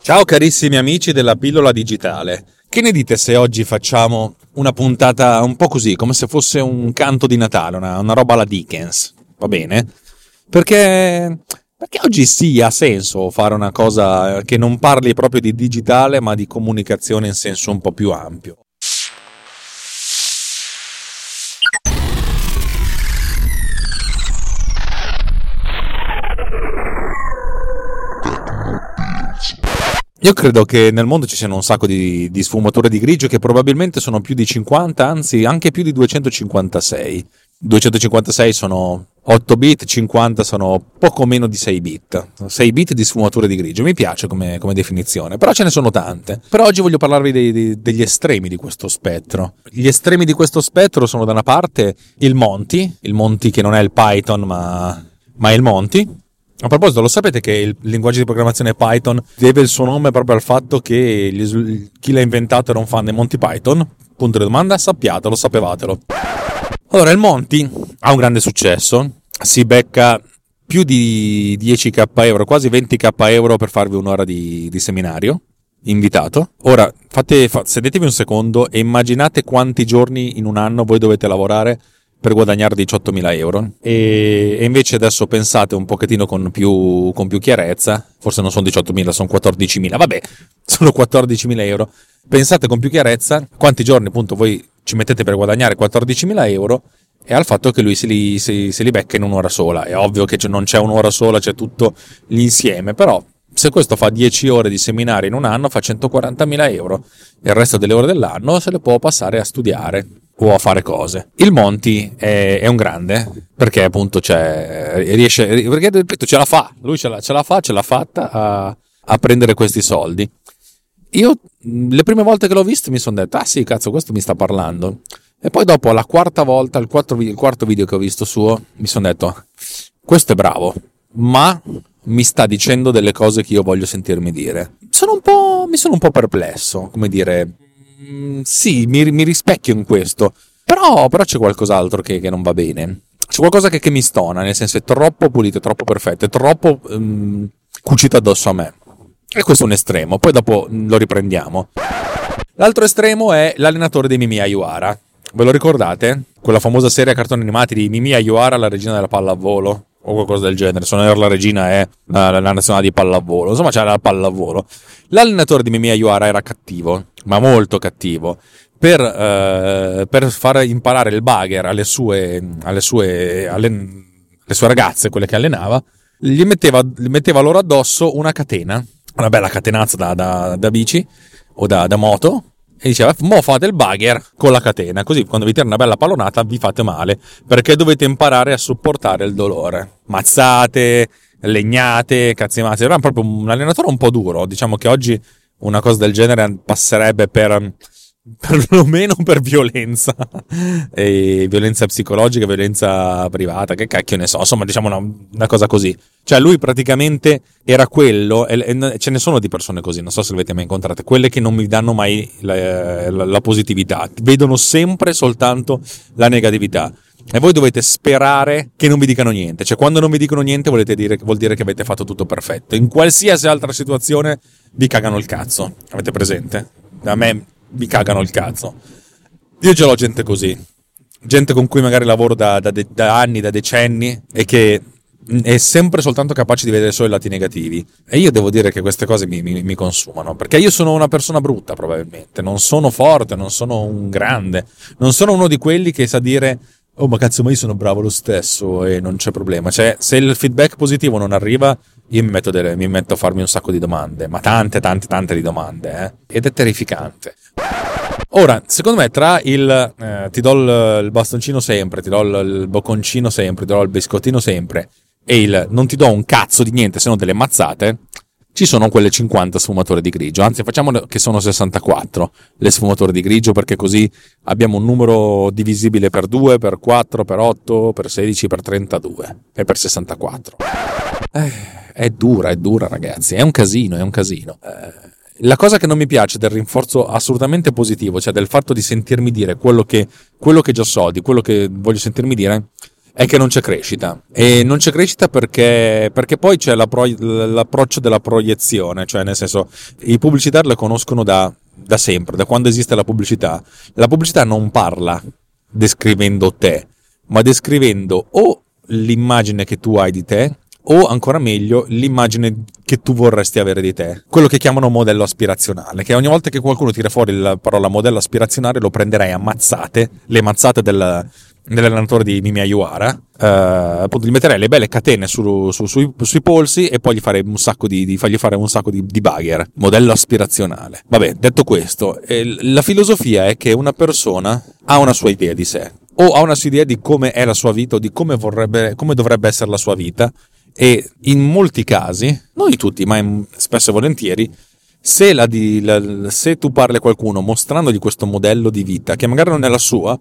Ciao carissimi amici della pillola digitale. Che ne dite se oggi facciamo una puntata un po' così, come se fosse un canto di Natale, una, una roba alla Dickens? Va bene? Perché, perché oggi sì ha senso fare una cosa che non parli proprio di digitale, ma di comunicazione in senso un po' più ampio. Io credo che nel mondo ci siano un sacco di, di, sfumature di grigio che probabilmente sono più di 50, anzi anche più di 256. 256 sono 8 bit, 50 sono poco meno di 6 bit. 6 bit di sfumature di grigio, mi piace come, come definizione, però ce ne sono tante. Però oggi voglio parlarvi dei, dei, degli estremi di questo spettro. Gli estremi di questo spettro sono da una parte il Monty, il Monty che non è il Python ma, ma è il Monty, a proposito, lo sapete che il linguaggio di programmazione Python deve il suo nome proprio al fatto che gli, chi l'ha inventato era un fan di Monty Python? Punto di domanda, sappiate, lo sapevatelo. Allora, il Monty ha un grande successo, si becca più di 10k euro, quasi 20k euro per farvi un'ora di, di seminario invitato. Ora, fate, sedetevi un secondo e immaginate quanti giorni in un anno voi dovete lavorare per guadagnare 18.000 euro. E, e, invece adesso pensate un pochettino con più, con più chiarezza, forse non sono 18.000, sono 14.000, vabbè, sono 14.000 euro, pensate con più chiarezza quanti giorni appunto voi ci mettete per guadagnare 14.000 euro e al fatto che lui se li, se, se li becca in un'ora sola. È ovvio che non c'è un'ora sola, c'è tutto l'insieme, però se questo fa 10 ore di seminario in un anno fa 140.000 euro. E il resto delle ore dell'anno se le può passare a studiare o a fare cose. Il Monti è, è un grande perché appunto c'è, riesce, perché ripeto, ce la fa, lui ce la, ce la fa, ce l'ha fatta a, a prendere questi soldi. Io le prime volte che l'ho visto mi sono detto, ah sì, cazzo, questo mi sta parlando. E poi dopo la quarta volta, il, quarto, il quarto video che ho visto suo, mi sono detto, questo è bravo, ma mi sta dicendo delle cose che io voglio sentirmi dire. Sono un po', mi sono un po' perplesso, come dire, Mm, sì, mi, mi, rispecchio in questo. Però, però c'è qualcos'altro che, che, non va bene. C'è qualcosa che, che, mi stona, nel senso è troppo pulito, è troppo perfetto, è troppo um, cucito addosso a me. E questo è un estremo, poi dopo mm, lo riprendiamo. L'altro estremo è l'allenatore di Mimi Ayuara. Ve lo ricordate? Quella famosa serie a cartoni animati di Mimi Ayuara, la regina della pallavolo o qualcosa del genere. Se non era la regina è la, la nazionale di pallavolo. Insomma, c'era la pallavolo. L'allenatore di Mimi Ayuara era cattivo ma molto cattivo, per, eh, per far imparare il bugger alle sue, alle, sue, alle, alle sue ragazze, quelle che allenava, gli metteva, gli metteva loro addosso una catena, una bella catenazza da, da, da bici o da, da moto, e diceva mo fate il bugger con la catena così quando vi tira una bella pallonata vi fate male perché dovete imparare a sopportare il dolore. Mazzate legnate cazzimate era proprio un allenatore un po' duro diciamo che oggi una cosa del genere passerebbe per perlomeno per violenza e violenza psicologica, violenza privata, che cacchio ne so, insomma diciamo una, una cosa così. Cioè lui praticamente era quello, e, e, ce ne sono di persone così, non so se le avete mai incontrate, quelle che non mi danno mai la, la, la positività, vedono sempre soltanto la negatività. E voi dovete sperare che non vi dicano niente. Cioè, quando non vi dicono niente, dire, vuol dire che avete fatto tutto perfetto. In qualsiasi altra situazione vi cagano il cazzo. Avete presente? A me vi cagano il cazzo. Io ce l'ho gente così. Gente con cui magari lavoro da, da, da anni, da decenni e che è sempre soltanto capace di vedere solo i lati negativi. E io devo dire che queste cose mi, mi, mi, consumano. Perché io sono una persona brutta, probabilmente. Non sono forte, non sono un grande. Non sono uno di quelli che sa dire oh ma cazzo ma io sono bravo lo stesso e non c'è problema. Cioè se il feedback positivo non arriva io mi metto, delle, mi metto a farmi un sacco di domande, ma tante tante tante di domande eh? ed è terrificante. Ora, secondo me, tra il eh, ti do il, il, bastoncino sempre, ti do il, il bocconcino sempre, ti do il biscottino sempre e il non ti do un cazzo di niente se non delle mazzate, ci sono quelle 50 sfumature di grigio, anzi facciamo che sono 64 le sfumature di grigio perché così abbiamo un numero divisibile per 2, per 4, per 8, per 16, per 32 e per 64. Eh, è dura, è dura ragazzi, è un casino, è un casino. Eh, la cosa che non mi piace del rinforzo assolutamente positivo, cioè del fatto di sentirmi dire quello che, quello che già so, di quello che voglio sentirmi dire, è che non c'è crescita. E non c'è crescita perché, perché poi c'è la pro, l'approccio della proiezione, cioè nel senso i pubblicitari la conoscono da, da sempre, da quando esiste la pubblicità. La pubblicità non parla descrivendo te, ma descrivendo o l'immagine che tu hai di te o ancora meglio l'immagine che tu vorresti avere di te, quello che chiamano modello aspirazionale, che ogni volta che qualcuno tira fuori la parola modello aspirazionale lo prenderai a mazzate, le mazzate del, dell'allenatore di Mimi Ayuara, eh, appunto gli metterei le belle catene su, su, sui, sui, polsi e poi gli farei un sacco di, di, fargli fare un sacco di, di bugger, modello aspirazionale. Vabbè, detto questo, eh, la filosofia è che una persona ha una sua idea di sé, o ha una sua idea di come è la sua vita o di come, vorrebbe, come dovrebbe essere la sua vita e in molti casi, non tutti, ma spesso e volentieri, se, la la, se, tu parli a qualcuno mostrandogli questo modello di vita, che magari non è la sua,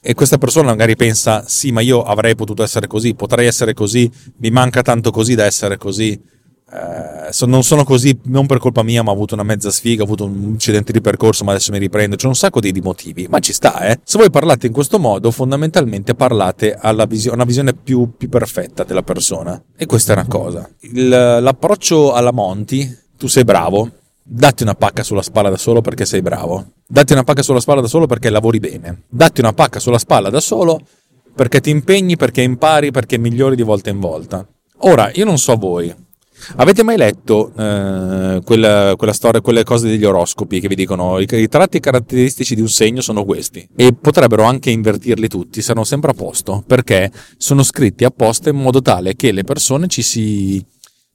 e questa persona magari pensa, sì, ma io avrei potuto essere così, potrei essere così, mi manca tanto così da essere così, eh, non sono così non per colpa mia, ma ho avuto una mezza sfiga, ho avuto un incidente di percorso, ma adesso mi riprendo. C'è un sacco di, di motivi, ma ci sta, eh. Se voi parlate in questo modo, fondamentalmente parlate alla visio- una visione più, più, perfetta della persona. E questa è una cosa. Il, l'approccio alla Monti, tu sei bravo, datti una pacca sulla spalla da solo perché sei bravo. Datti una pacca sulla spalla da solo perché lavori bene. Datti una pacca sulla spalla da solo perché ti impegni, perché impari, perché migliori di volta in volta. Ora, io non so voi, Avete mai letto eh, quella, quella, storia, quelle cose degli oroscopi che vi dicono i, i tratti caratteristici di un segno sono questi? E potrebbero anche invertirli tutti, saranno sempre a posto, perché sono scritti apposta in modo tale che le persone ci si,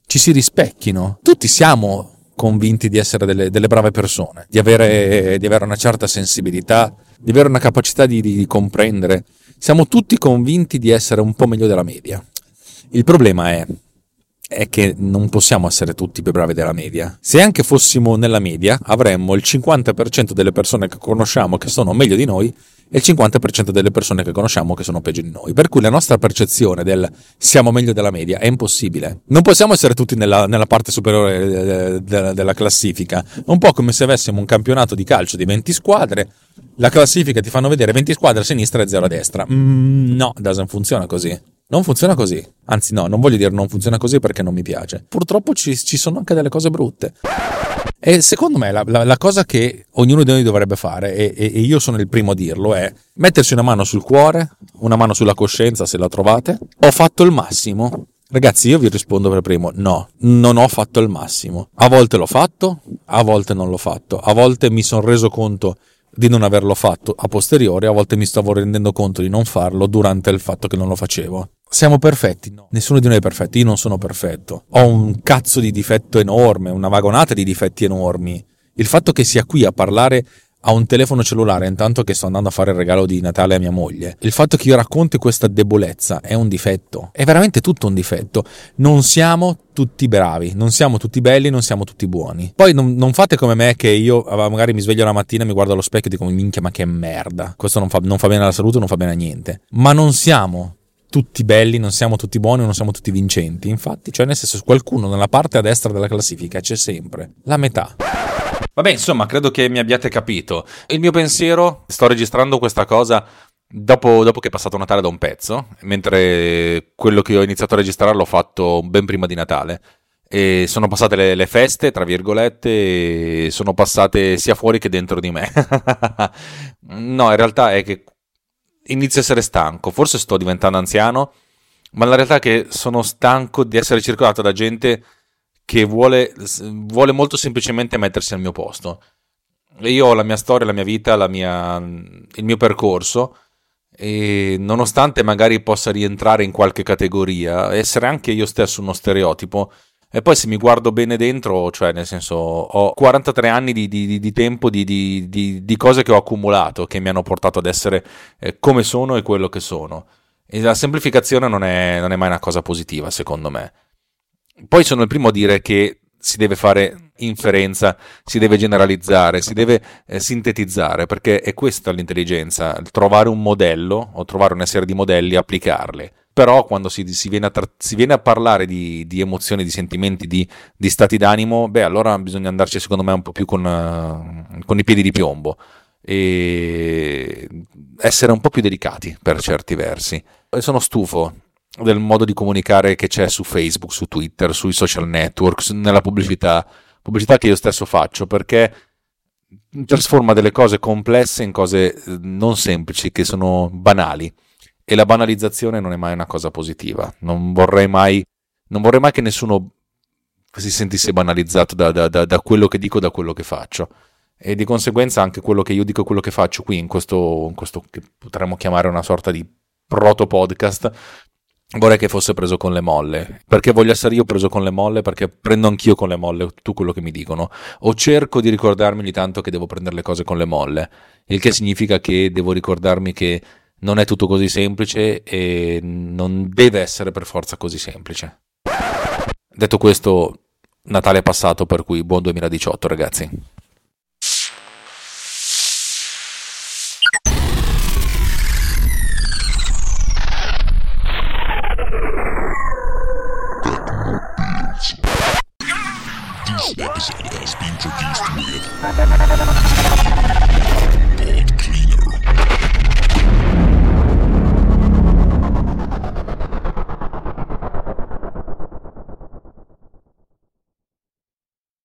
ci si rispecchino. Tutti siamo convinti di essere delle, delle brave persone, di avere, di avere, una certa sensibilità, di avere una capacità di, di comprendere. Siamo tutti convinti di essere un po' meglio della media. Il problema è è che non possiamo essere tutti più bravi della media. Se anche fossimo nella media, avremmo il 50% delle persone che conosciamo che sono meglio di noi e il 50% delle persone che conosciamo che sono peggio di noi. Per cui la nostra percezione del siamo meglio della media è impossibile. Non possiamo essere tutti nella, nella parte superiore eh, della, classifica. Un po' come se avessimo un campionato di calcio di 20 squadre, la classifica ti fanno vedere 20 squadre a sinistra e 0 a destra. Mm, no, doesn't funziona così. Non funziona così. Anzi, no, non voglio dire non funziona così perché non mi piace. Purtroppo ci, ci sono anche delle cose brutte. E secondo me la, la, la, cosa che ognuno di noi dovrebbe fare, e, e, e, io sono il primo a dirlo, è mettersi una mano sul cuore, una mano sulla coscienza se la trovate. Ho fatto il massimo. Ragazzi, io vi rispondo per primo, no, non ho fatto il massimo. A volte l'ho fatto, a volte non l'ho fatto. A volte mi sono reso conto di non averlo fatto a posteriori, a volte mi stavo rendendo conto di non farlo durante il fatto che non lo facevo. Siamo perfetti? No. Nessuno di noi è perfetto, io non sono perfetto. Ho un cazzo di difetto enorme, una vagonata di difetti enormi. Il fatto che sia qui a parlare a un telefono cellulare intanto che sto andando a fare il regalo di Natale a mia moglie. Il fatto che io racconti questa debolezza è un difetto, è veramente tutto un difetto. Non siamo tutti bravi, non siamo tutti belli, non siamo tutti buoni. Poi non, non fate come me che io magari mi sveglio la mattina, mi guardo allo specchio e dico minchia ma che merda, questo non fa, non fa bene alla salute, non fa bene a niente. Ma non siamo tutti belli, non siamo tutti buoni, non siamo tutti vincenti. Infatti, cioè nel senso qualcuno nella parte a destra della classifica c'è sempre, la metà. Vabbè, insomma, credo che mi abbiate capito. Il mio pensiero, sto registrando questa cosa dopo, dopo che è passato Natale da un pezzo, mentre quello che ho iniziato a registrare l'ho fatto ben prima di Natale. E sono passate le, le, feste, tra virgolette, e sono passate sia fuori che dentro di me. no, in realtà è che inizio a essere stanco, forse sto diventando anziano, ma la realtà è che sono stanco di essere circolato da gente che vuole, vuole molto semplicemente mettersi al mio posto. Io ho la mia storia, la mia vita, la mia, il mio percorso e nonostante magari possa rientrare in qualche categoria, essere anche io stesso uno stereotipo, e poi se mi guardo bene dentro, cioè nel senso ho 43 anni di, di, di tempo di, di, cose che ho accumulato che mi hanno portato ad essere eh, come sono e quello che sono. E la semplificazione non è, non è mai una cosa positiva, secondo me. Poi sono il primo a dire che si deve fare inferenza, si deve generalizzare, si deve eh, sintetizzare, perché è questa l'intelligenza, trovare un modello o trovare una serie di modelli e applicarli però quando si, si, viene, a tra- si viene, a parlare di, di, emozioni, di sentimenti, di, di, stati d'animo, beh allora bisogna andarci secondo me un po' più con, uh, con, i piedi di piombo e essere un po' più delicati per certi versi. sono stufo del modo di comunicare che c'è su Facebook, su Twitter, sui social network, nella pubblicità, pubblicità che io stesso faccio, perché trasforma delle cose complesse in cose eh, non semplici, che sono banali. E la banalizzazione non è mai una cosa positiva. Non vorrei mai, non vorrei mai che nessuno si sentisse banalizzato da, da, da, da quello che dico, da quello che faccio e di conseguenza anche quello che io dico, quello che faccio qui in questo, in questo che potremmo chiamare una sorta di proto podcast, vorrei che fosse preso con le molle. Perché voglio essere io preso con le molle? Perché prendo anch'io con le molle tutto quello che mi dicono. O cerco di ricordarmi ogni tanto che devo prendere le cose con le molle, il che significa che devo ricordarmi che non è tutto così semplice e non deve essere per forza così semplice. Detto questo, Natale è passato, per cui buon 2018 ragazzi. Pod Cleaner.